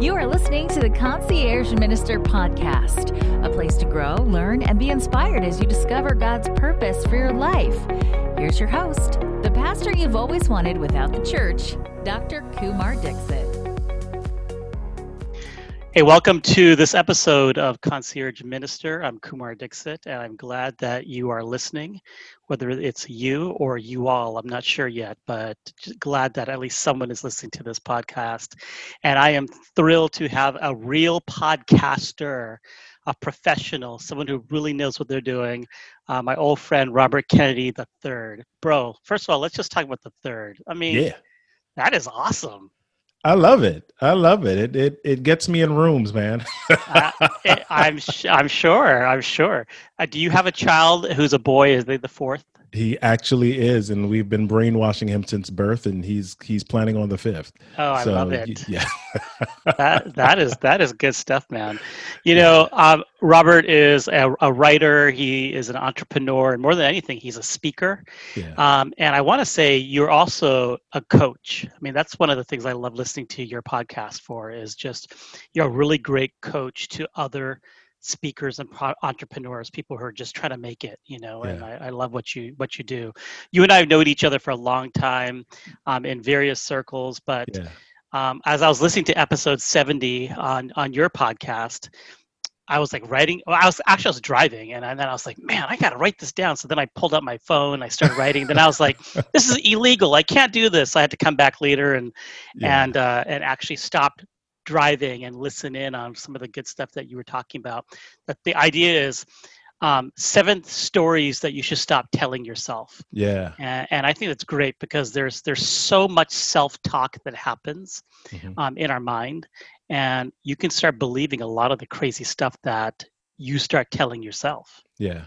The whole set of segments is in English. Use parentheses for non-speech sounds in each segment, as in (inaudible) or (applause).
You are listening to the Concierge Minister Podcast, a place to grow, learn, and be inspired as you discover God's purpose for your life. Here's your host, the pastor you've always wanted without the church, Dr. Kumar Dixit. Hey, welcome to this episode of Concierge Minister. I'm Kumar Dixit, and I'm glad that you are listening, whether it's you or you all. I'm not sure yet, but glad that at least someone is listening to this podcast. And I am thrilled to have a real podcaster, a professional, someone who really knows what they're doing. Uh, my old friend Robert Kennedy the third. Bro, first of all, let's just talk about the third. I mean, Yeah. that is awesome. I love it. I love it. It it, it gets me in rooms, man. uh, it, I'm (laughs) sh- I'm sure. I'm sure. Uh, do you have a child who's a boy? Is they the fourth? He actually is, and we've been brainwashing him since birth, and he's he's planning on the fifth. Oh, I So, love it. Yeah. (laughs) that that is that is good stuff, man. You know, um, Robert is a, a writer. He is an entrepreneur, and more than anything, he's a speaker. yeah. Um, and I want to say you're also a coach. I mean, that's one of the things I love listening to your podcast for. Is just you're a really great coach to other speakers and pro- entrepreneurs, people who are just trying to make it. You know, and I, I love what you what you do. You and I have known each other for a long time um, in various circles, but yeah. um, as I was listening to episode 70 on on your podcast, I was like writing. Well, I was actually I was driving, and, then I was like, man, I got to write this down. So then I pulled up my phone, I started writing. then I was like, this is (laughs) illegal. I can't do this. I had to come back later and yeah. and uh, and actually stop driving and listen in on some of the good stuff that you were talking about. That the idea is. Um, seven stories that you should stop telling yourself yeah. and, and I think that's great because there's there's so much self-talk that happens Mhm. um, in our mind, and you can start believing a lot of the crazy stuff that you start telling yourself. Yeah.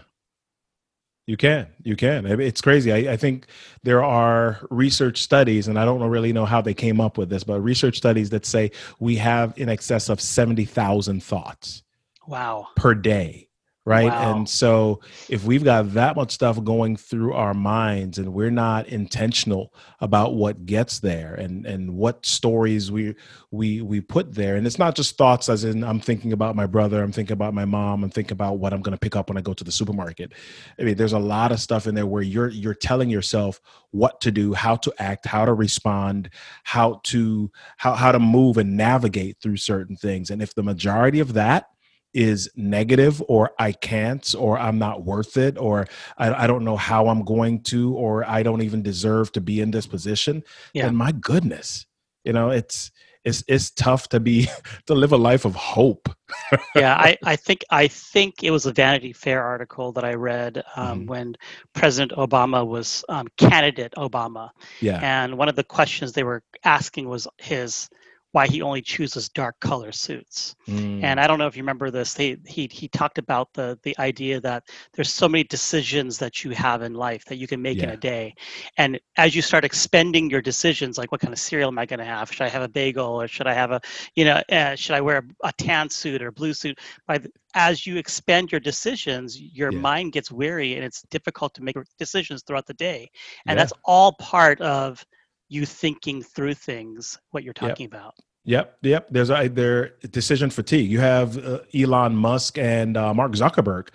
You can. You can. It's crazy. I, I think there are research studies, and I don't really know how they came up with this, but research studies that say we have in excess of 70,000 thoughts Wow. per day. Right. Wow. And so if we've got that much stuff going through our minds and we're not intentional about what gets there and, and what stories we we we put there. And it's not just thoughts as in I'm thinking about my brother, I'm thinking about my mom, I'm thinking about what I'm gonna pick up when I go to the supermarket. I mean, there's a lot of stuff in there where you're you're telling yourself what to do, how to act, how to respond, how to how how to move and navigate through certain things. And if the majority of that is negative or I can't or I'm not worth it or I, I don't know how I'm going to or I don't even deserve to be in this position, Yeah. then my goodness, you know, it's it's it's tough to be (laughs) to live a life of hope. yeah, I, (laughs) I think I think it was a Vanity Fair article that I read um, Mhm. when President Obama was um, candidate Obama, Yeah. and one of the questions they were asking was his why he only chooses dark color suits. Mm, And I don't know if you remember this. They, he he talked about the the idea that there's so many decisions that you have in life that you can make in a day, and as you start expending your decisions, like what kind of cereal am I going to have? Should I have a bagel or should I have a you know uh, should I wear a, a tan suit or a blue suit? By the, as you expend your decisions, your Yeah. mind gets weary and it's difficult to make decisions throughout the day, and Yeah. that's all part of you thinking through things. What you're Yep. talking about. Yep, yep. There's a there decision fatigue. You have uh, Elon Musk and uh, Mark Zuckerberg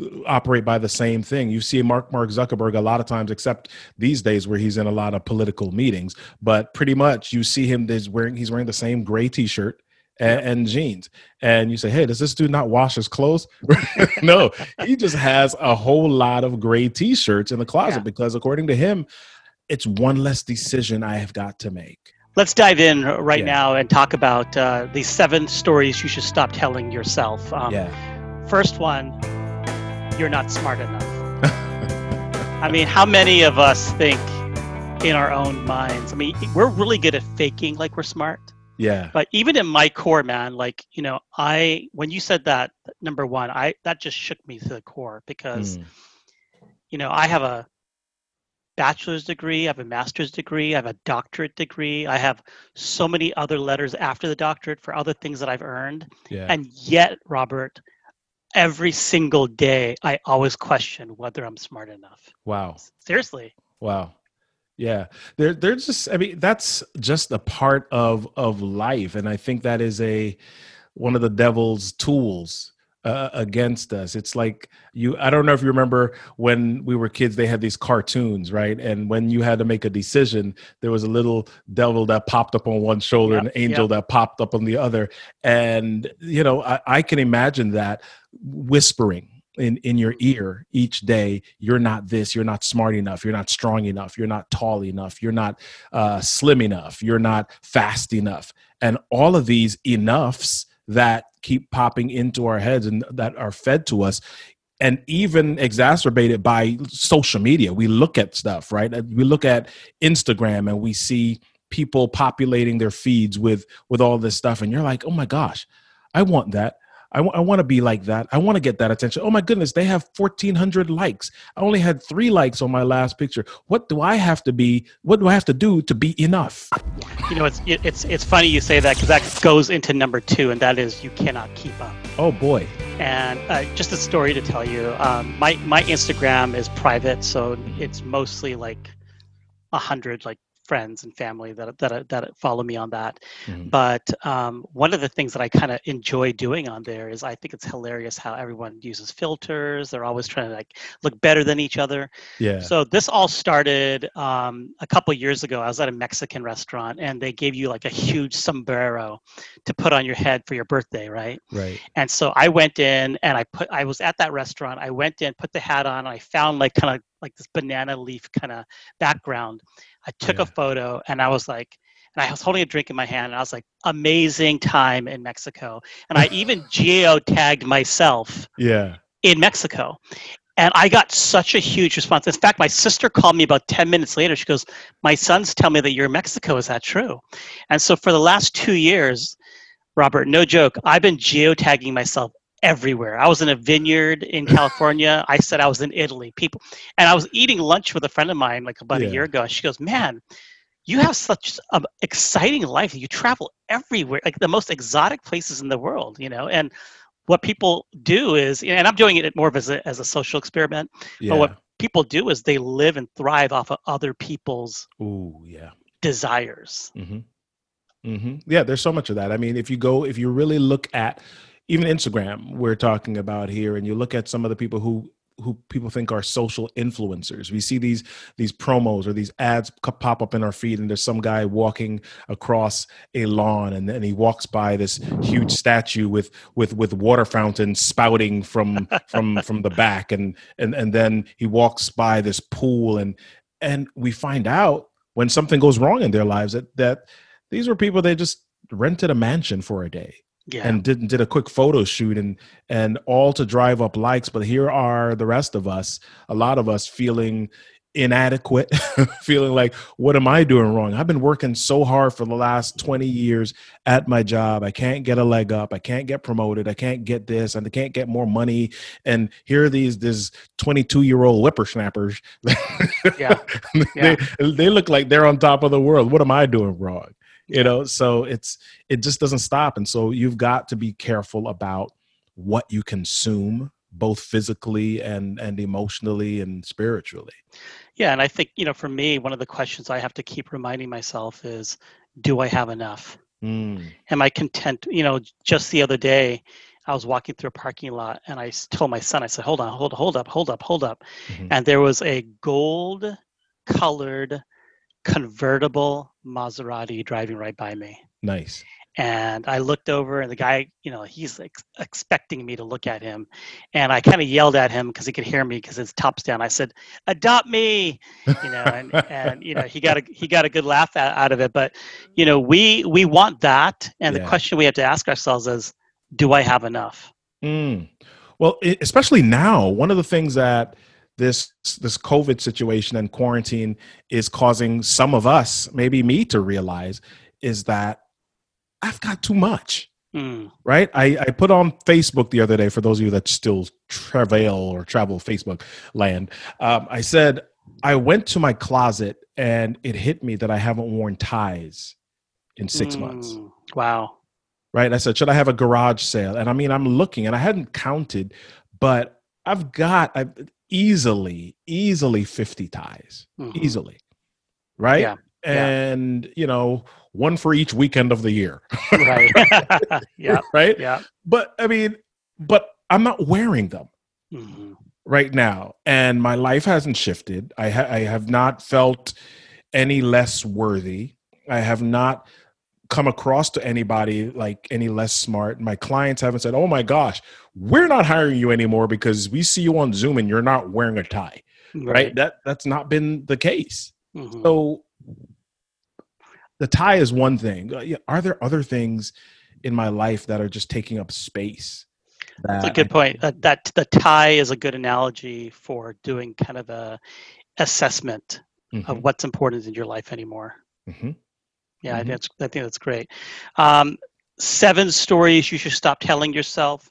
uh, operate by the same thing. You see Mark Mark Zuckerberg a lot of times, except these days where he's in a lot of political meetings. But pretty much, you see him. Wearing he's wearing the same gray T-shirt. And, and jeans, and you say, "Hey, does this dude not wash his clothes?" (laughs) no, he just has a whole lot of gray T-shirts in the closet Yeah. because, according to him, it's one less decision I have got to make. Let's dive in right Yeah. now and talk about uh, these seven stories you should stop telling yourself. Um, yeah, First one, you're not smart enough. (laughs) I mean, how many of us think in our own minds? I mean, we're really good at faking like we're smart. yeah. But even in my core, man, like, you know, I, when you said that, number one, I, that just shook me to the core because, Mm. you know, I have a bachelor's degree, I have a master's degree, I have a doctorate degree, I have so many other letters after the doctorate for other things that I've earned. Yeah. And yet, Robert, every single day, I always question whether I'm smart enough. wow. Seriously. Wow. Yeah, they're they're just. I mean, that's just a part of of life, and I think that is a one of the devil's tools uh, against us. It's like you. I don't know if you remember when we were kids. They had these cartoons, right? And when you had to make a decision, there was a little devil that popped up on one shoulder, yep, and an angel yep. that popped up on the other. And you know, I, I can imagine that whispering in in your ear each day you're not this you're not smart enough you're not strong enough you're not tall enough you're not uh, slim enough you're not fast enough and all of these enoughs that keep popping into our heads and that are fed to us and even exacerbated by social media. We look at stuff right? Uh, we look at instagram and we see people populating their feeds with with all this stuff and you're like oh my gosh i want that I, w- I want to be like that. I want to get that attention. Oh my goodness, they have 1,400 likes. I only had three likes on my last picture. What do I have to be? What do I have to do to be enough? You know, it's it's it's funny you say that because that goes into number two, and that is you cannot keep up. Oh boy. And uh, just a story to tell you. Um, my my Instagram is private, so it's mostly like a hundred like friends and family that that that follow me on that. Mm-hmm. But um, one of the things that I kind of enjoy doing on there is I think it's hilarious how everyone uses filters. They're always trying to like look better than each other. Yeah. So this all started um, a couple years ago. I was at a Mexican restaurant and they gave you like a huge sombrero to put on your head for your birthday, right? Right. And so I went in and I put I was at that restaurant. I went in, put the hat on, and I found like kind of like this banana leaf kind of background. I took yeah. a photo and I was like, and I was holding a drink in my hand and I was like, amazing time in Mexico. And I (laughs) even geo tagged myself yeah. in Mexico. And I got such a huge response. In fact, my sister called me about 10 minutes later. She goes, My sons tell me that you're in Mexico. Is that true? And so for the last two years, Robert, no joke, I've been geotagging myself everywhere. I was in a vineyard in (laughs) California. I said I was in Italy. People, and I was eating lunch with a friend of mine like about yeah. a year ago. She goes, "Man, you have such an exciting life. You travel everywhere, like the most exotic places in the world. You know." And what people do is, and I'm doing it more of as a as a social experiment. Yeah. But what people do is they live and thrive off of other people's Ooh, yeah. desires. Mm-hmm. Mm-hmm. Yeah, there's so much of that. I mean, if you go, if you really look at even Instagram we're talking about here, and you look at some of the people who who people think are social influencers. We see these these promos or these ads pop up in our feed, and there's some guy walking across a lawn, and then he walks by this huge statue with with with water fountains spouting from (laughs) from from the back, and and and then he walks by this pool, and and we find out when something goes wrong in their lives that that these were people they just rented a mansion for a day yeah. and did did a quick photo shoot and and all to drive up likes but here are the rest of us a lot of us feeling inadequate (laughs) feeling like what am i doing wrong? I've been working so hard for the last 20 years at my job. I can't get a leg up. I can't get promoted. I can't get this and i can't get more money. And here are these this 22 year old whippersnappers. Yeah. (laughs) yeah. they, they look like they're on top of the world. What am i doing wrong you know so it's it just doesn't stop and so you've got to be careful about what you consume both physically and and emotionally and spiritually yeah and i think you know for me one of the questions i have to keep reminding myself is do i have enough mm. am i content you know just the other day i was walking through a parking lot and i told my son i said hold on hold hold up hold up hold up mm-hmm. and there was a gold colored convertible Maserati driving right by me. Nice. And I looked over, and the guy, you know, he's ex- expecting me to look at him, and I kind of yelled at him because he could hear me because his top's down. I said, "Adopt me," you know, and and you know, he got a he got a good laugh out of it. But you know, we we want that, and yeah. the question we have to ask ourselves is, do I have enough? Mm. Well, especially now, one of the things that this this covid situation and quarantine is causing some of us maybe me to realize is that i've got too much. Mm. right? I, I put on facebook the other day for those of you that still travail or travel facebook land um, i said i went to my closet and it hit me that i haven't worn ties in six mm. months. Wow. Right? I said should i have a garage sale? And i mean i'm looking and i hadn't counted but I've got I've, easily, easily 50 ties, mm-hmm. easily. right? Yeah. Yeah. And you know, one for each weekend of the year, right. (laughs) yeah. right? Yeah. But I mean, but I'm not wearing them hmm right now, and my life hasn't shifted. I, ha- I have not felt any less worthy. I have not come across to anybody like any less smart. My clients haven't said, "Oh my gosh, we're not hiring you anymore because we see you on Zoom and you're not wearing a tie." Right? That that's not been the case. Mhm. So the tie is one thing. Uh, Are there other things in my life that are just taking up space? That's a good point. Uh, that the tie is a good analogy for doing kind of a assessment I- of what's important in your life anymore. mhm. Yeah, I think that's I think that's great. Um, seven stories you should stop telling yourself.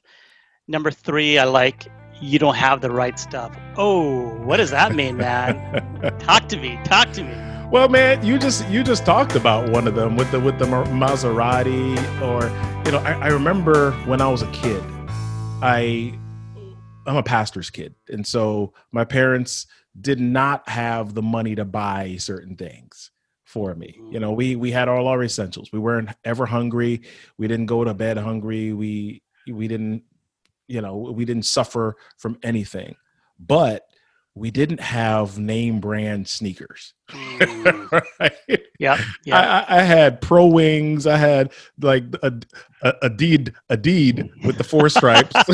Number three, I like you don't have the right stuff. Oh, what does that mean, man? (laughs) Talk to me. Talk to me. Well, man, you just you just talked about one of them with the with the Maserati, or you know, I, I remember when I was a kid, I I'm a pastor's kid, and so my parents did not have the money to buy certain things for me. Mm. You know, we we had all our essentials. We weren't ever hungry. We didn't go to bed hungry. We we didn't, you know, we didn't suffer from anything, but we didn't have name brand sneakers. Mm, (laughs) right? yep. Yeah. I, I I had pro wings. I had like a a, a deed a deed with the four stripes. (laughs)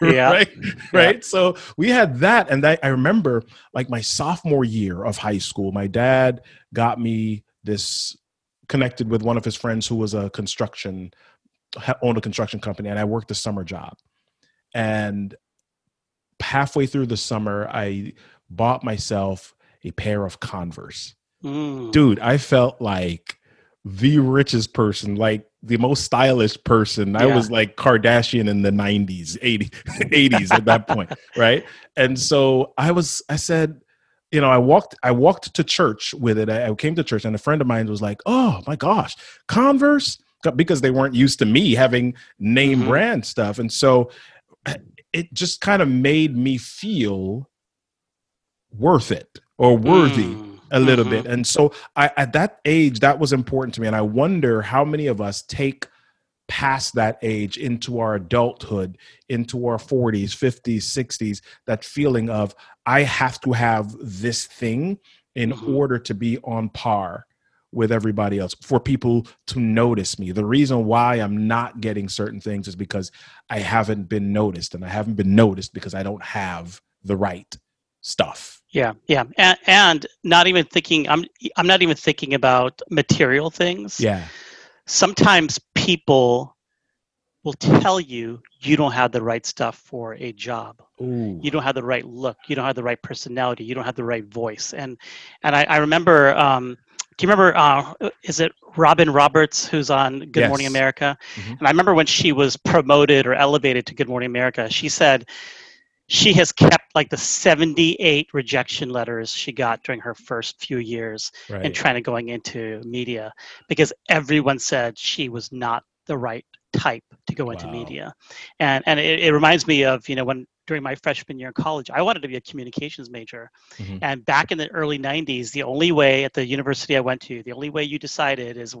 (laughs) Yeah. right, right. So we had that, and that I remember like my sophomore year of high school. My dad got me this connected with one of his friends who was a construction ha- owned a construction company, and I worked a summer job. And halfway through the summer, I bought myself a pair of Converse Mm, dude, I felt like the richest person, like the most stylish person. I was like Kardashian in the 90s, 80, (laughs) 80s at that point, (laughs) right? And so I was, I said, you know, I walked, I walked to church with it. I, I came to church and a friend of mine was like, oh my gosh, Converse, because they weren't used to me having name Mhm. brand stuff. And so (clears throat) it just kind of made me feel worth it or worthy mm, a little mhm. bit and so i at that age that was important to me and i wonder how many of us take past that age into our adulthood into our 40s 50s 60s that feeling of i have to have this thing in Mhm. order to be on par with everybody else for people to notice me the reason why i'm not getting certain things is because i haven't been noticed and i haven't been noticed because i don't have the right stuff Yeah, yeah, and, and not even thinking. I'm I'm not even thinking about material things. yeah Sometimes people will tell you you don't have the right stuff for a job. Ooh. You don't have the right look. You don't have the right personality. You don't have the right voice. And and I, I remember. Um, do you remember? Uh, is it Robin Roberts who's on Good Morning Yes. America? Mhm. And I remember when she was promoted or elevated to Good Morning America, she said she has kept like the 78 rejection letters she got during her first few years right. in trying to going into media because everyone said she was not the right type to go into Wow. media and and it, it reminds me of you know when during my freshman year in college i wanted to be a communications major Mhm. and back in the early 90s the only way at the university i went to the only way you decided is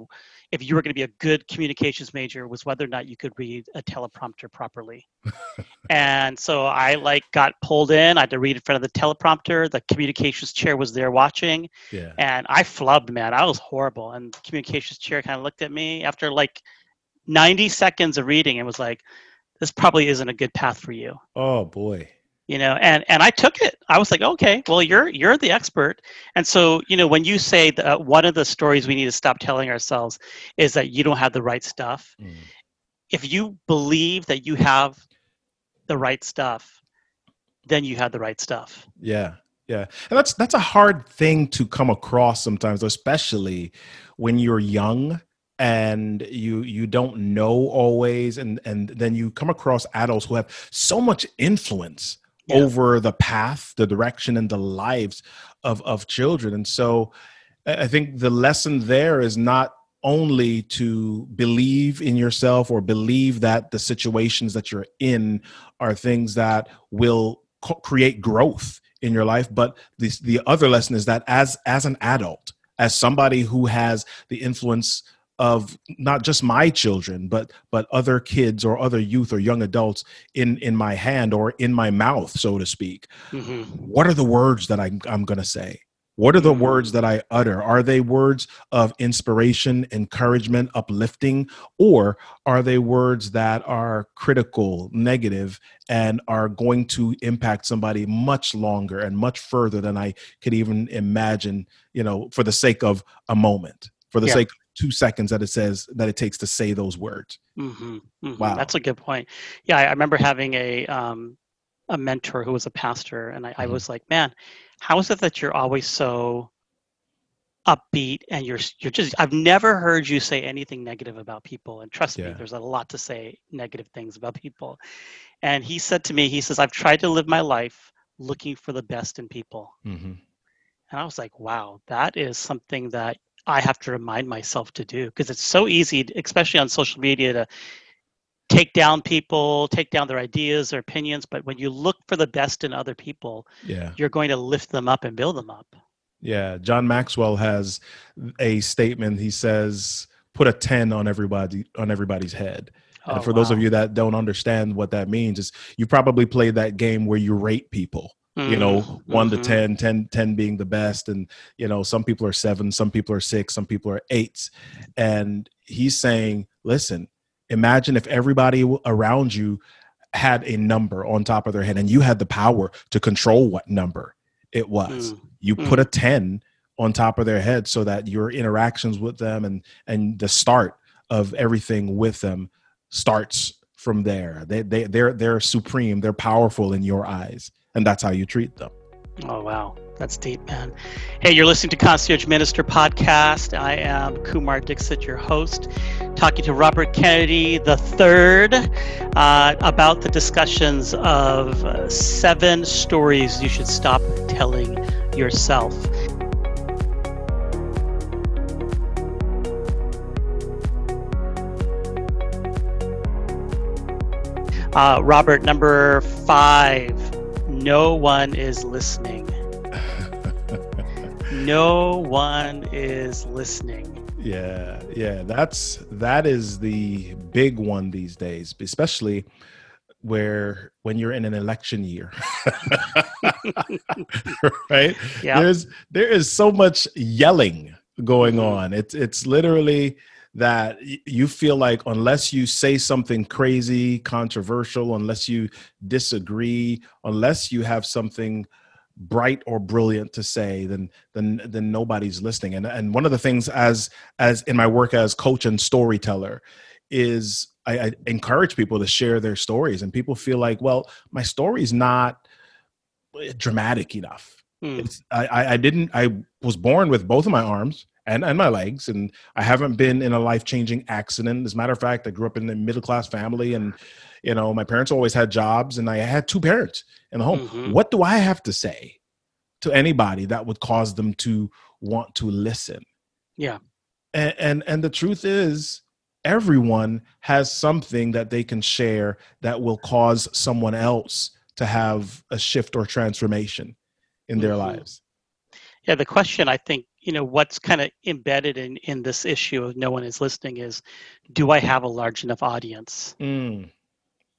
if you were going to be a good communications major was whether or not you could read a teleprompter properly (laughs) and so i like got pulled in i had to read in front of the teleprompter the communications chair was there watching yeah. and I flubbed, man. I was horrible. And the communications chair kind of looked at me after like 90 seconds of reading and was like, this probably isn't a good path for you. Oh boy. You know, and and I took it. I was like, okay, well, you're you're the expert. And so, you know, when you say that uh, one of the stories we need to stop telling ourselves is that you don't have the right stuff. Mm. If you believe that you have the right stuff, then you have the right stuff. Yeah. Yeah. And that's that's a hard thing to come across sometimes, especially when you're young and you you don't know always and and then you come across adults who have so much influence Yeah. over the path, the direction and the lives of of children. And so I think the lesson there is not only to believe in yourself or believe that the situations that you're in are things that will co- create growth in your life but the, the other lesson is that as as an adult as somebody who has the influence of not just my children but but other kids or other youth or young adults in in my hand or in my mouth so to speak mm-hmm. what are the words that I, i'm going to say what are the words that I utter? Are they words of inspiration, encouragement, uplifting, or are they words that are critical, negative, and are going to impact somebody much longer and much further than I could even imagine, you know, for the sake of a moment, for the yeah. sake of two seconds that it says that it takes to say those words? Mm-hmm. Mm-hmm. Wow. That's a good point. Yeah, I remember having a, um, a mentor who was a pastor, and I, mm-hmm. I was like, man, how is it that you're always so upbeat and you're you're just I've never heard you say anything negative about people and trust yeah. me there's a lot to say negative things about people and he said to me he says I've tried to live my life looking for the best in people mm-hmm. and I was like wow that is something that I have to remind myself to do because it's so easy especially on social media to take down people, take down their ideas, their opinions. But when you look for the best in other people, yeah. you're going to lift them up and build them up. Yeah. John Maxwell has a statement. He says, put a 10 on everybody on everybody's head. And oh, for wow. those of you that don't understand what that means, is you probably played that game where you rate people. Mm-hmm. You know, mm-hmm. one mm-hmm. to 10, 10, 10 being the best. And, you know, some people are seven, some people are six, some people are eights. And he's saying, listen, imagine if everybody around you had a number on top of their head and you had the power to control what number it was mm. you mm. put a 10 on top of their head so that your interactions with them and and the start of everything with them starts from there they, they they're they're supreme they're powerful in your eyes and that's how you treat them oh wow that's deep, man. Hey, you're listening to Concierge Minister Podcast. I am Kumar Dixit, your host, talking to Robert Kennedy the third uh, about the discussions of uh, seven stories you should stop telling yourself. Uh, Robert, number five. No one is listening (laughs) no one is listening. Yeah, yeah, that's that is the big one these days, especially where when you're in an election year. (laughs) right? Yeah. There's there is so much yelling going mm-hmm. on. It's it's literally that you feel like unless you say something crazy, controversial, unless you disagree, unless you have something bright or brilliant to say then then then nobody's listening and and one of the things as as in my work as coach and storyteller is I, I encourage people to share their stories and people feel like well my story's not dramatic enough hmm. it's I, I didn't i was born with both of my arms and, and my legs and i haven't been in a life-changing accident. As a matter of fact i grew up in a middle class family and you know my parents always had jobs and i had two parents in the home. Mm-hmm. what do i have to say to anybody that would cause them to want to listen? Yeah. And and, and the truth is everyone has something that they can share that will cause someone else to have a shift or transformation in their mm-hmm. lives. Yeah the question i think you know what's kind of embedded in in this issue of no one is listening is do i have a large enough audience? Mm.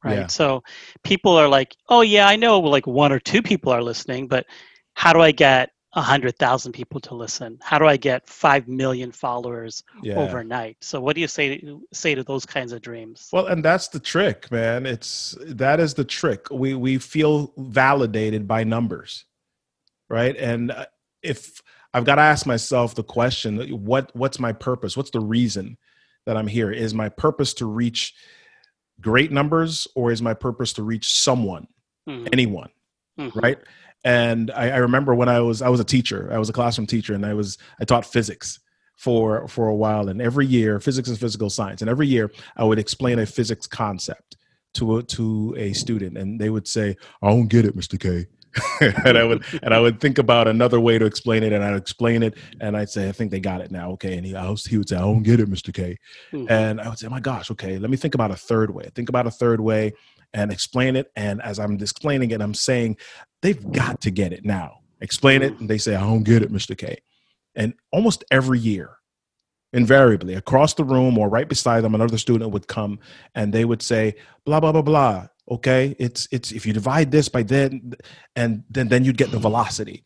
Right? Yeah. so people are like oh yeah i know like one or two people are listening but how do i get a hundred thousand people to listen? How do i get five million followers yeah. overnight? So what do you say to, say to those kinds of dreams? Well and that's the trick man. It's that is the trick. We we feel validated by numbers right? And uh, if i've got to ask myself the question what what's my purpose? What's the reason that i'm here? Is my purpose to reach great numbers or is my purpose to reach someone mm-hmm. anyone mm-hmm. right? And I, I, remember when i was i was a teacher. I was a classroom teacher and i was i taught physics for for a while. And every year physics and physical science and every year i would explain a physics concept to a, to a student and they would say i don't get it mr k (laughs) and I would and I would think about another way to explain it, and I'd explain it, and I'd say, I think they got it now, okay. And he was, he would say, I don't get it, Mister K, mm-hmm. and I would say, oh my gosh, okay, let me think about a third way. Think about a third way, and explain it. And as I'm explaining it, I'm saying they've got to get it now. Explain it, and they say, I don't get it, Mr. K. And almost every year, invariably, across the room or right beside them, another student would come and they would say, blah, blah, blah, blah. Okay. It's it's if you divide this by then, and then then you'd get the velocity.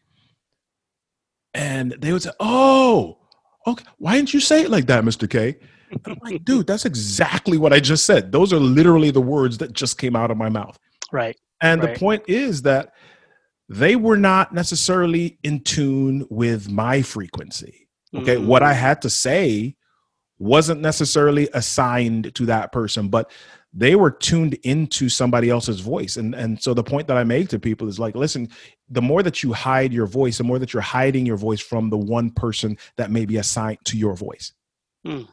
And they would say, Oh, okay, why didn't you say it like that, Mr. K? And I'm like, dude, that's exactly what I just said. Those are literally the words that just came out of my mouth. Right. And Right. the point is that they were not necessarily in tune with my frequency. Okay. Mm. What I had to say wasn't necessarily assigned to that person, but they were tuned into somebody else's voice. And and so the point that I make to people is like, listen, the more that you hide your voice, the more that you're hiding your voice from the one person that may be assigned to your voice. Dude,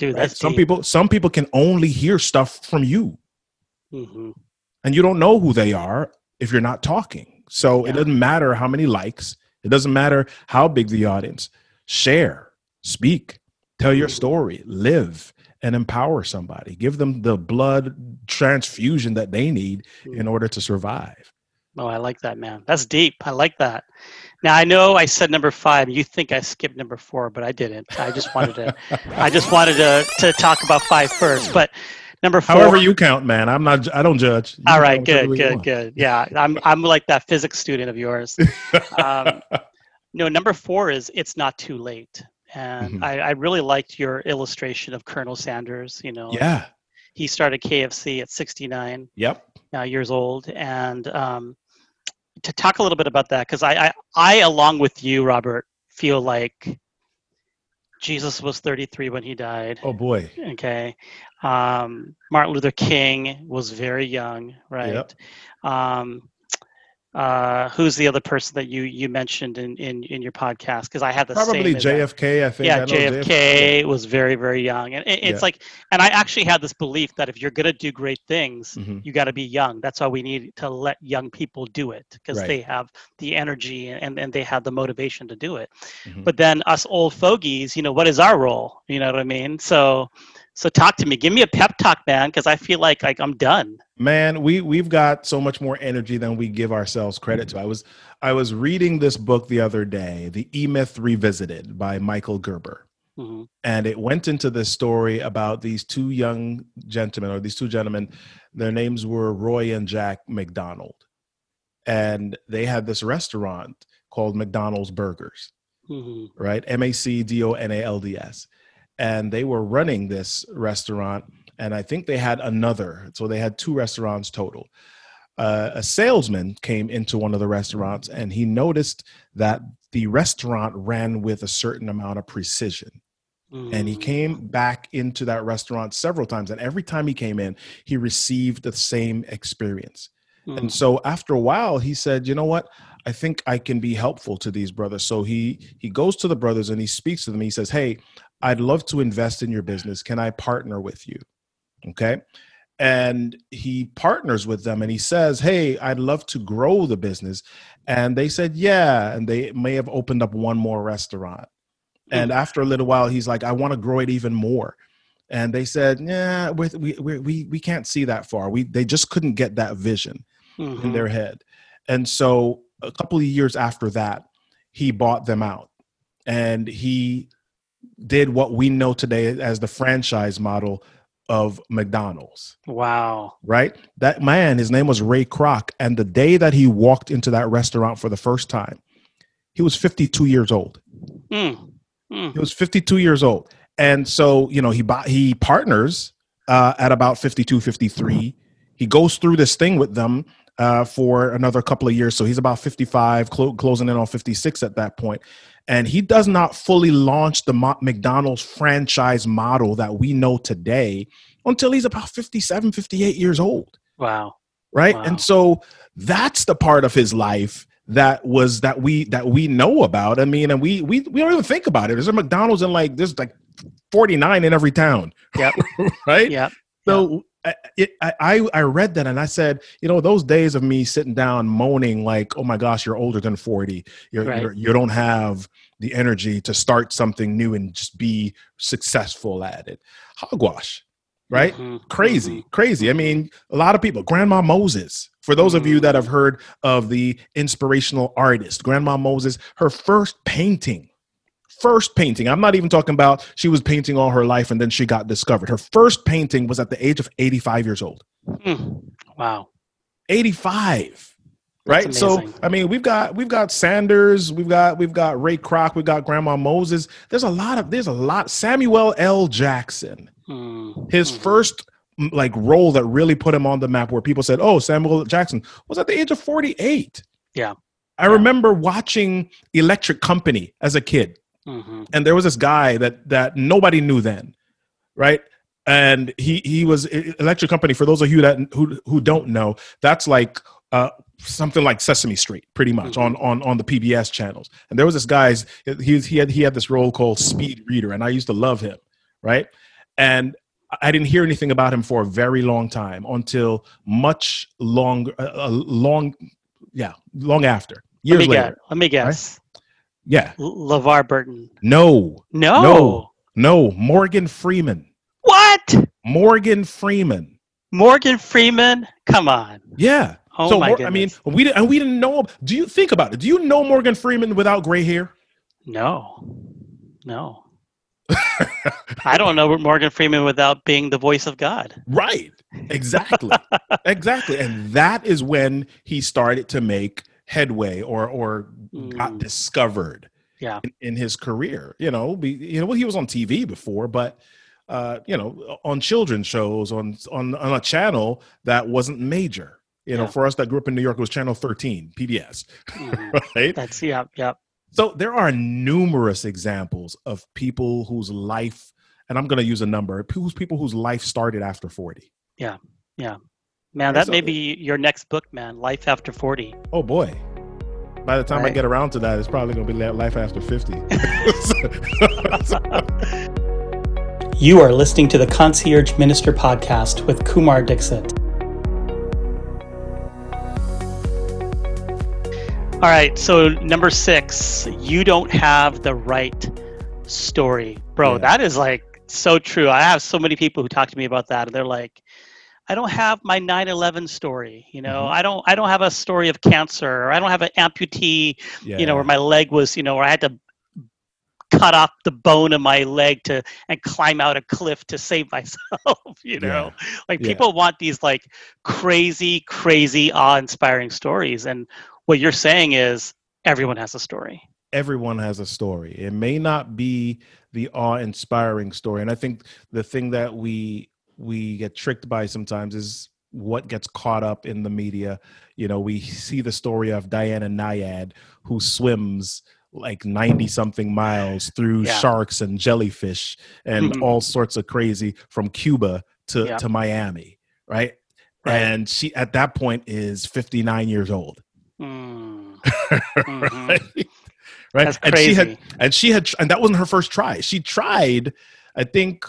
right? that's Some deep. people some people can only hear stuff from you. Mhm. and you don't know who they are if you're not talking. So Yeah. it doesn't matter how many likes, it doesn't matter how big the audience. Share, speak, tell your Mhm. story, live, and empower somebody. Give them the blood transfusion that they need in order to survive. Oh, I like that, man. That's deep. I like that. Now I know I said number five. You think I skipped number four, but I didn't. I just wanted to. I just wanted to to talk about five first. But number four. However you count, man. I'm not. I don't judge. You all right, good, good, good. Yeah, I'm I'm like that physics student of yours. (laughs) Um, no, number four is it's not too late, and Mhm. I, I really liked your illustration of Colonel Sanders. You know, yeah. he started KFC at 69 Yep. uh, years old, and um, to talk a little bit about that because I, I I along with you, Robert, feel like Jesus was 33 when he died. Oh boy. Okay. Um, Martin Luther King was very young, right? Yep. Um, uh, who's the other person that you you mentioned in in, in your podcast? Because I had the Probably JFK. I think. yeah, I know JFK was very very young, and it, it's Yeah. like, and I actually had this belief that if you're gonna do great things, Mhm. you got to be young. That's why we need to let young people do it because Right. they have the energy and and they have the motivation to do it. Mhm. But then us old fogies, you know, what is our role? You know what I mean? So, so talk to me. Give me a pep talk, man, because I feel like like I'm done. man we we've got so much more energy than we give ourselves credit to i was i was reading this book the other day the e-myth revisited by michael gerber Mhm. and it went into this story about these two young gentlemen or these two gentlemen their names were roy and jack mcdonald and they had this restaurant called mcdonald's burgers Mhm. right? M A C D O N A L D S. And they were running this restaurant, and I think they had another. So they had two restaurants total. Uh, a salesman came into one of the restaurants and he noticed that the restaurant ran with a certain amount of precision. And he came back into that restaurant several times. And every time he came in, he received the same experience. And Mhm. so after a while, he said, "You know what? I think I can be helpful to these brothers." So he he goes to the brothers and he speaks to them. He says, "Hey, I'd love to invest in your business. Can I partner with you?" Okay. And he partners with them and he says, Hey, I'd love to grow the business. And they said, Yeah. And they may have opened up one more restaurant. And after a little while, he's like, I want to grow it even more. And they said, Yeah, we, we, we, we, we can't see that far. We, they just couldn't get that vision in Mhm. their head. And so a couple of years after that, he bought them out and he did what we know today as the franchise model of McDonald's, Wow. right? That man, his name was Ray Kroc. And the day that he walked into that restaurant for the first time, he was 52 years old. Mm. Mm. He was 52 years old. And so, you know, he bought, he partners uh, at about 52, 53. He goes through this thing with them uh, for another couple of years. So he's about 55, clo- closing in on 56 at that point. And he does not fully launch the Mo- McDonald's franchise model that we know today until he's about 57, 58 years old Wow. right Wow. and so that's the part of his life that was that we that we know about i mean and we we, we don't even think about it there's a mcdonald's in like there's like 49 in every town Yep. (laughs) right Yep. so I, it, I I read that and I said, you know, those days of me sitting down moaning like, oh my gosh, you're older than forty, you're, Right. you're you don't have the energy to start something new and just be successful at it. Hogwash, right? Mhm, Crazy, mhm. crazy. I mean, a lot of people. Grandma Moses. For those of you that have heard of the inspirational artist, Grandma Moses, her first painting, first painting. I'm not even talking about she was painting all her life and then she got discovered. Her first painting was at the age of 85 years old. Mm. Wow. 85 That's right so i mean we've got we've got sanders we've got we've got ray kroc we've got grandma moses there's a lot of there's a lot samuel l jackson Mm, his mhm. first like role that really put him on the map where people said oh samuel jackson was at the age of 48 Yeah. i Yeah. remember watching electric company as a kid Mhm. and there was this guy that that nobody knew then right and he he was electric company for those of you that who who don't know that's like uh something like sesame street pretty much on on on the pbs channels and there was this guy's he he had he had this role called speed reader and i used to love him right and I didn't hear anything about him for a very long time until much longer, uh, uh, long, yeah, long after, Let years me later. guess. Let me guess. Yeah, LeVar Burton. no, No. No. no, Morgan Freeman. What? Morgan Freeman. Morgan Freeman? Come on. Yeah. Oh so my Mor-. I mean, we didn't, and we didn't know. Do you think about it? Do you know Morgan Freeman without gray hair? No. No. I don't know (laughs) Morgan Freeman without being the voice of God. Right. Exactly. (laughs) exactly. And that is when he started to make headway or or got Mm. discovered. Yeah. In, in his career, you know, be, you know, well, he was on TV before, but uh, you know, on children's shows on on on a channel that wasn't major. You know, for us that grew up in New York, it was Channel 13, PBS, Mhm. (laughs) right? That's yeah, yeah. So there are numerous examples of people whose life, and I'm going to use a number, whose people whose life started after 40. Man, that so may be your next book, man. Life after 40. Oh boy. By the time I get around to that, it's probably going to be life after 50. (laughs) You are listening to the Concierge Minister podcast with Kumar Dixit. All right, so number six, you don't have the right story. Bro, Yeah. that is like so true. I have so many people who talk to me about that and they're like, I don't have my 9/11 story, you know. Mhm. I don't I don't have a story of cancer or I don't have an amputee, yeah. you know, where my leg was, you know, where I had to cut off the bone of my leg to and climb out a cliff to save (laughs) myself, you know. Like Yeah. people want these like crazy crazy awe-inspiring stories and what you're saying is everyone has a story. everyone has a story. It may not be the awe-inspiring story, and I think the thing that we we get tricked by sometimes is what gets caught up in the media. You know, we see the story of Diana Nyad who swims like 90 something miles through Yeah. sharks and jellyfish and Mhm. all sorts of crazy from Cuba to Yeah. to Miami, right? Right. And she at that point is 59 years old. Mm, (laughs) right? Right. That's and she had and she had and that wasn't her first try. She tried, I think,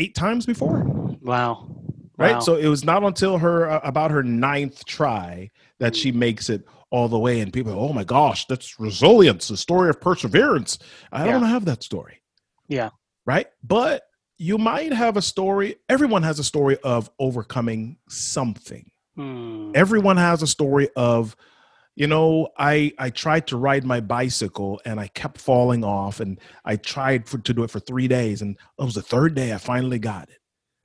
eight times before. Wow. Right. Wow. So it was not until her uh, about her ninth try that she makes it all the way, and people, oh my gosh, that's resilience, a story of perseverance. I don't have that story. Yeah. Right. But you might have a story. Everyone has a story of overcoming something Mm, everyone has a story of you know i i tried to ride my bicycle and i kept falling off and i tried for, to do it for three days and it was the third day i finally got it.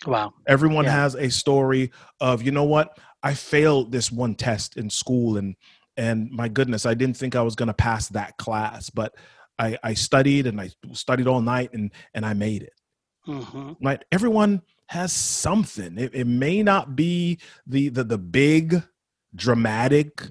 Wow. everyone Yeah. has a story of you know what? I failed this one test in school and and my goodness i didn't think i was going to pass that class but i i studied and i studied all night and and i made it. Hmm right? Everyone has something. It, it may not be the the, the big dramatic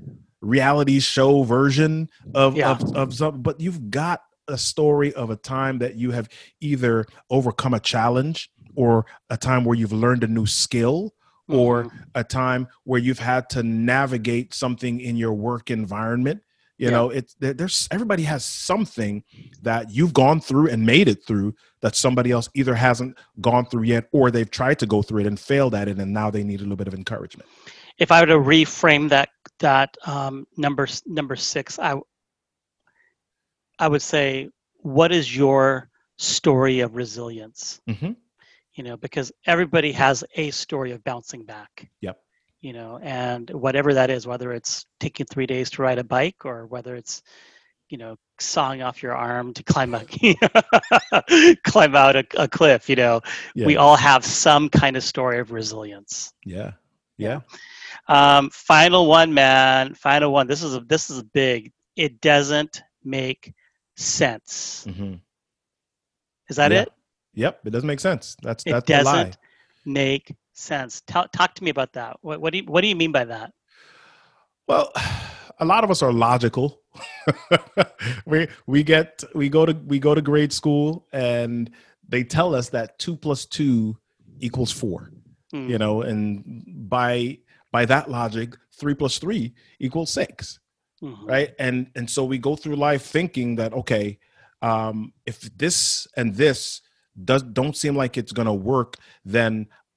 reality show version of, Yeah. of of some but you've got a story of a time that you have either overcome a challenge or a time where you've learned a new skill or Mm-hmm. a time where you've had to navigate something in your work environment you Yeah. know it's there's everybody has something that you've gone through and made it through that somebody else either hasn't gone through yet or they've tried to go through it and failed at it and now they need a little bit of encouragement if I were to reframe that that um, number number six, I I would say, what is your story of resilience? mm-hmm. you know, because everybody has a story of bouncing back. Yep. You know, and whatever that is, whether it's taking three days to ride a bike or whether it's, you know, sawing off your arm to climb a (laughs) climb out a, a cliff, you know, Yeah. we all have some kind of story of resilience. yeah. Yeah. Um, final one, man. Final one. This is a, this is big. It doesn't make sense. hmm Is that Yeah. it? Yep. It doesn't make sense. That's It that's the lie. doesn't make sense. Talk, talk to me about that. What, what do you what do you mean by that? Well, a lot of us are logical. (laughs) we we get we go to we go to grade school and they tell us that two plus two equals four. Hmm. You know, and by by that logic, three plus three equals six. Mhm. right and and so we go through life thinking that okay um if this and this does don't seem like it's going to work then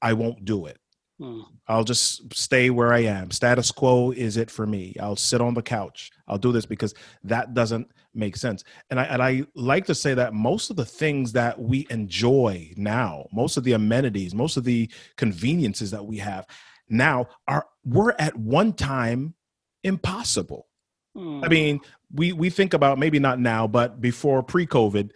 i won't do it Hmm. i'll just stay where i am status quo is it for me i'll sit on the couch i'll do this because that doesn't make sense and i and i like to say that most of the things that we enjoy now most of the amenities most of the conveniences that we have now are were at one time impossible Hmm. I mean, we we think about maybe not now, but before pre-COVID,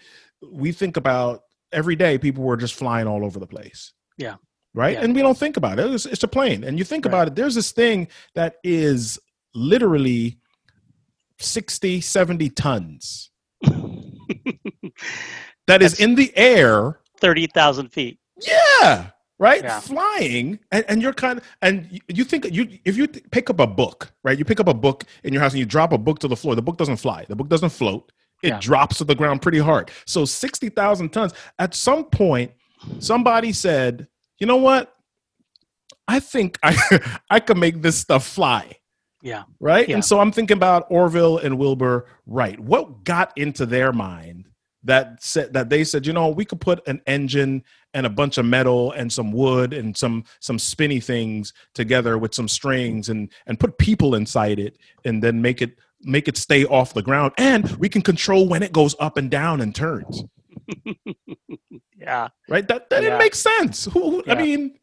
we think about every day people were just flying all over the place. Yeah. Right. Yeah. And we don't think about it. It's, it's a plane. And you think Right. about it, there's this thing that is literally 60, 70 tons (laughs) that is in the air. thirty thousand feet. Yeah. Right. Yeah. Flying. And, and you're kind of, and you, think you, if you pick up a book, right? You pick up a book in your house and you drop a book to the floor, the book doesn't fly. The book doesn't float. It Yeah. drops to the ground pretty hard. So 60,000 tons. At some point, somebody said, you know what? I think I, (laughs) I could make this stuff fly. Yeah. Right. Yeah. And so I'm thinking about Orville and Wilbur Wright. What got into their mind that said that they said, you know, we could put an engine and a bunch of metal and some wood and some some spinny things together with some strings and and put people inside it and then make it make it stay off the ground and we can control when it goes up and down and turns (laughs) Yeah. right that that Yeah. didn't make sense who, who- i Yeah. mean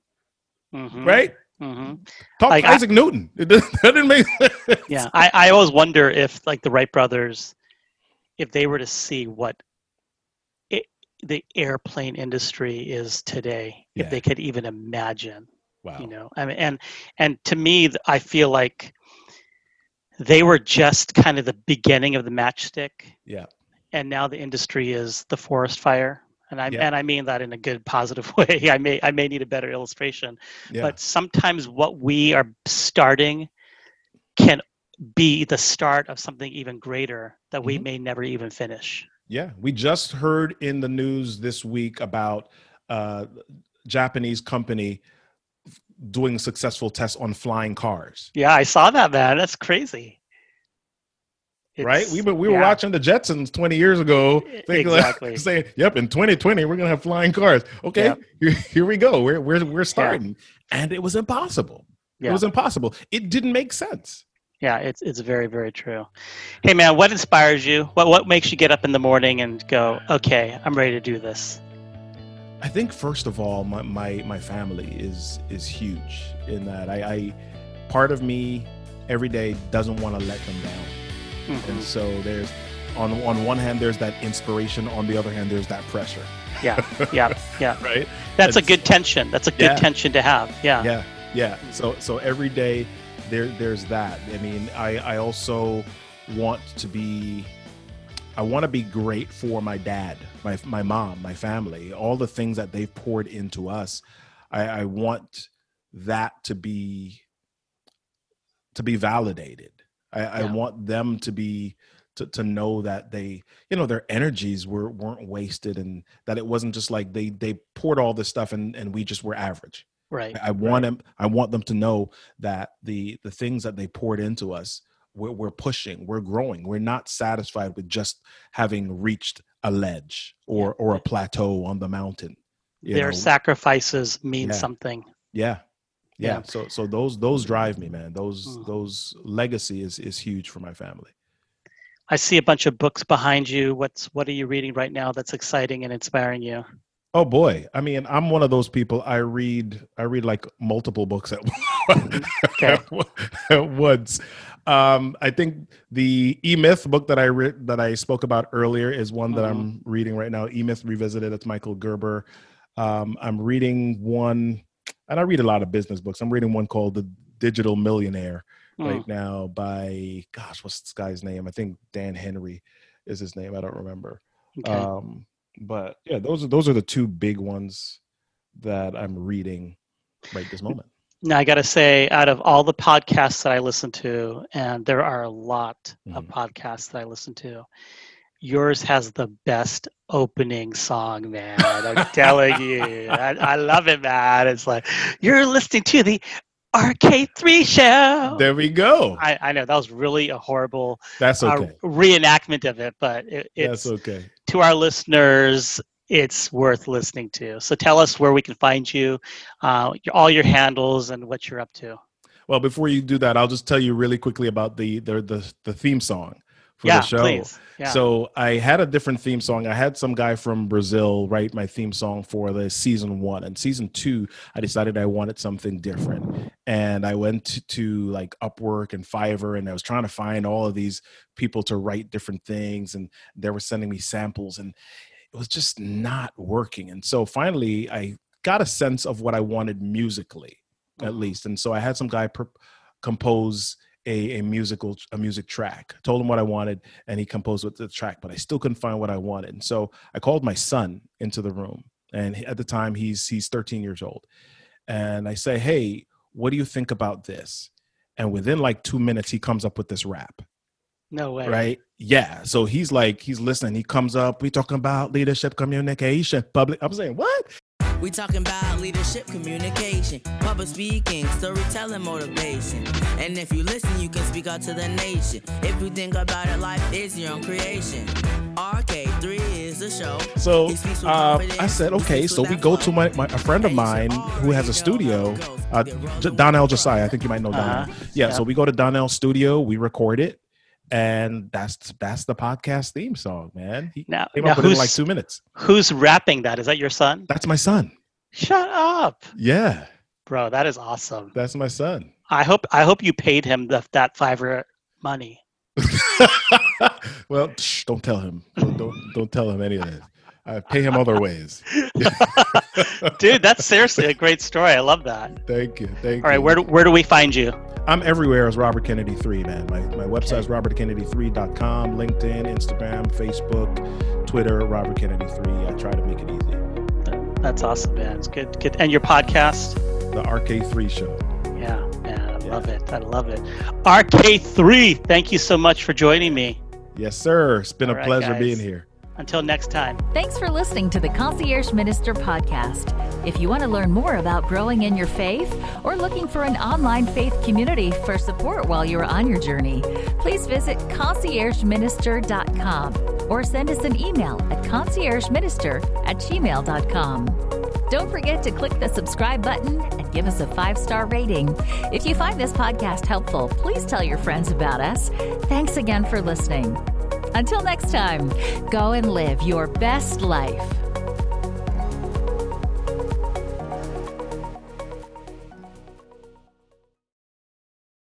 Mhm. right Mhm. talk Like, to I- isaac newton it (laughs) didn't, that didn't make sense. Yeah. I, I always wonder if like the Wright brothers, if they were to see what the airplane industry is today, Yeah. if they could even imagine. wow you know i mean and and to me i feel like they were just kind of the beginning of the matchstick yeah and now the industry is the forest fire and i Yeah. and i mean that in a good positive (laughs) way i may i may need a better illustration yeah but sometimes what we are starting can be the start of something even greater that we Mhm. may never even finish Yeah, we just heard in the news this week about uh, Japanese company doing successful tests on flying cars. yeah i saw that man that's crazy right? We were we were yeah. watching the Jetsons 20 years ago, (laughs) thinking like- (laughs) saying, "Yep, in 2020 we're gonna have flying cars." Okay, Yep. here, here we go. We're we're we're starting, and it was impossible. Yeah. It was impossible. It didn't make sense. Yeah, it's it's very very true. Hey man, what inspires you? What what makes you get up in the morning and go, okay, I'm ready to do this? I think first of all, my my, my family is is huge in that I, I part of me every day doesn't want to let them down. Mhm. and so there's on on one hand there's that inspiration on the other hand there's that pressure Yeah, yeah, (laughs) yeah. right That's a good tension. That's a good Yeah. tension to have. Yeah. yeah yeah so so every day there there's that. I mean i i also want to be i want to be great for my dad my my mom my family all the things that they've poured into us. I i want that to be to be validated. I i want them to be to, to know that they you know their energies were weren't wasted and that it wasn't just like they they poured all this stuff and and we just were average Right. I- I want them. I want them to know that the the things that they poured into us, we're, we're pushing, we're growing. We're not satisfied with just having reached a ledge or or a plateau on the mountain. you Their know? sacrifices mean Yeah. something. yeah, yeah. Yeah. So so those those drive me, man. Those Mm. those legacy is is huge for my family. I see a bunch of books behind you. What's what are you reading right now that's exciting and inspiring you? Oh boy. I mean, I'm one of those people I read I read like multiple books at, (laughs) Okay. at once. Um, I think the E Myth book that I re- that I spoke about earlier is one that I'm reading right now. E Myth Revisited. It's Michael Gerber. Um, I'm reading one, and I read a lot of business books. I'm reading one called The Digital Millionaire Hmm. right now by gosh, what's this guy's name? I think Dan Henry is his name. I don't remember. Okay. Um, but yeah, those are those are the two big ones that I'm reading right this moment. Now I got to say, out of all the podcasts that I listen to, and there are a lot of Mhm. podcasts that I listen to, yours has the best opening song, man. I'm telling you, I, I love it, man. It's like you're listening to the RK3 show. There we go. I, I know that was really a horrible That's uh, okay. reenactment of it, but it, it's That's okay. To our listeners, it's worth listening to. So tell us where we can find you, uh, all your handles, and what you're up to. Well, before you do that, I'll just tell you really quickly about the the the, the theme song for yeah, the show. please. Yeah. So I had a different theme song. I had some guy from Brazil write my theme song for the season one and season two. I decided I wanted something different, and I went to, to like Upwork and Fiverr, and I was trying to find all of these people to write different things, and they were sending me samples, and it was just not working. And so finally, I got a sense of what I wanted musically, at least, and so I had some guy per- compose a, a musical a music track. Told him what I wanted, and he composed with the track, but I still couldn't find what I wanted. And so I called my son into the room, and at the time he's he's 13 years old, and I say, "Hey, what do you think about this?" And within like two minutes, he comes up with this rap no way. right yeah so he's like he's listening he comes up we talking about leadership communication public i'm saying what We talking about leadership, communication, public speaking, storytelling, motivation. And if you listen, you can speak out to the nation. If you think about it, life is your own creation. RK3 is the show. so He speaks with uh, i said okay so we go to my, my a friend of mine who has a studio uh, J- donnell josiah i think you might know donnell Uh-huh. yeah, Yeah. so we go to donnell's studio we record it and that's that's the podcast theme song man he Now, came now up with it in who's like two minutes who's rapping that? Is that your son? that's my son Shut up, yeah bro. That is awesome. that's my son I hope I hope you paid him the, that Fiverr money. (laughs) well, shh, don't tell him. Don't, don't don't tell him any of this. I pay him other ways. (laughs) (laughs) (laughs) Dude, that's seriously a great story. I love that. Thank you. Thank All right, you. where do, where do we find you? I'm everywhere as Robert Kennedy 3, man. My my website is robertkennedy3.com, LinkedIn, Instagram, Facebook, Twitter, Robert Kennedy 3. I try to make it easy. That's awesome, man. It's good. Good. And your podcast? The RK3 show. Yeah, man. I Yeah. love it. I love it. RK3. Thank you so much for joining me. Yes, sir. It's been All a right, pleasure guys. being here. Until next time. Thanks for listening to the Concierge Minister podcast. If you want to learn more about growing in your faith or looking for an online faith community for support while you're on your journey, please visit conciergeminister.com or send us an email at conciergeminister at gmail.com. Don't forget to click the subscribe button and give us a five star rating. If you find this podcast helpful, please tell your friends about us. Thanks again for listening. Until next time, go and live your best life.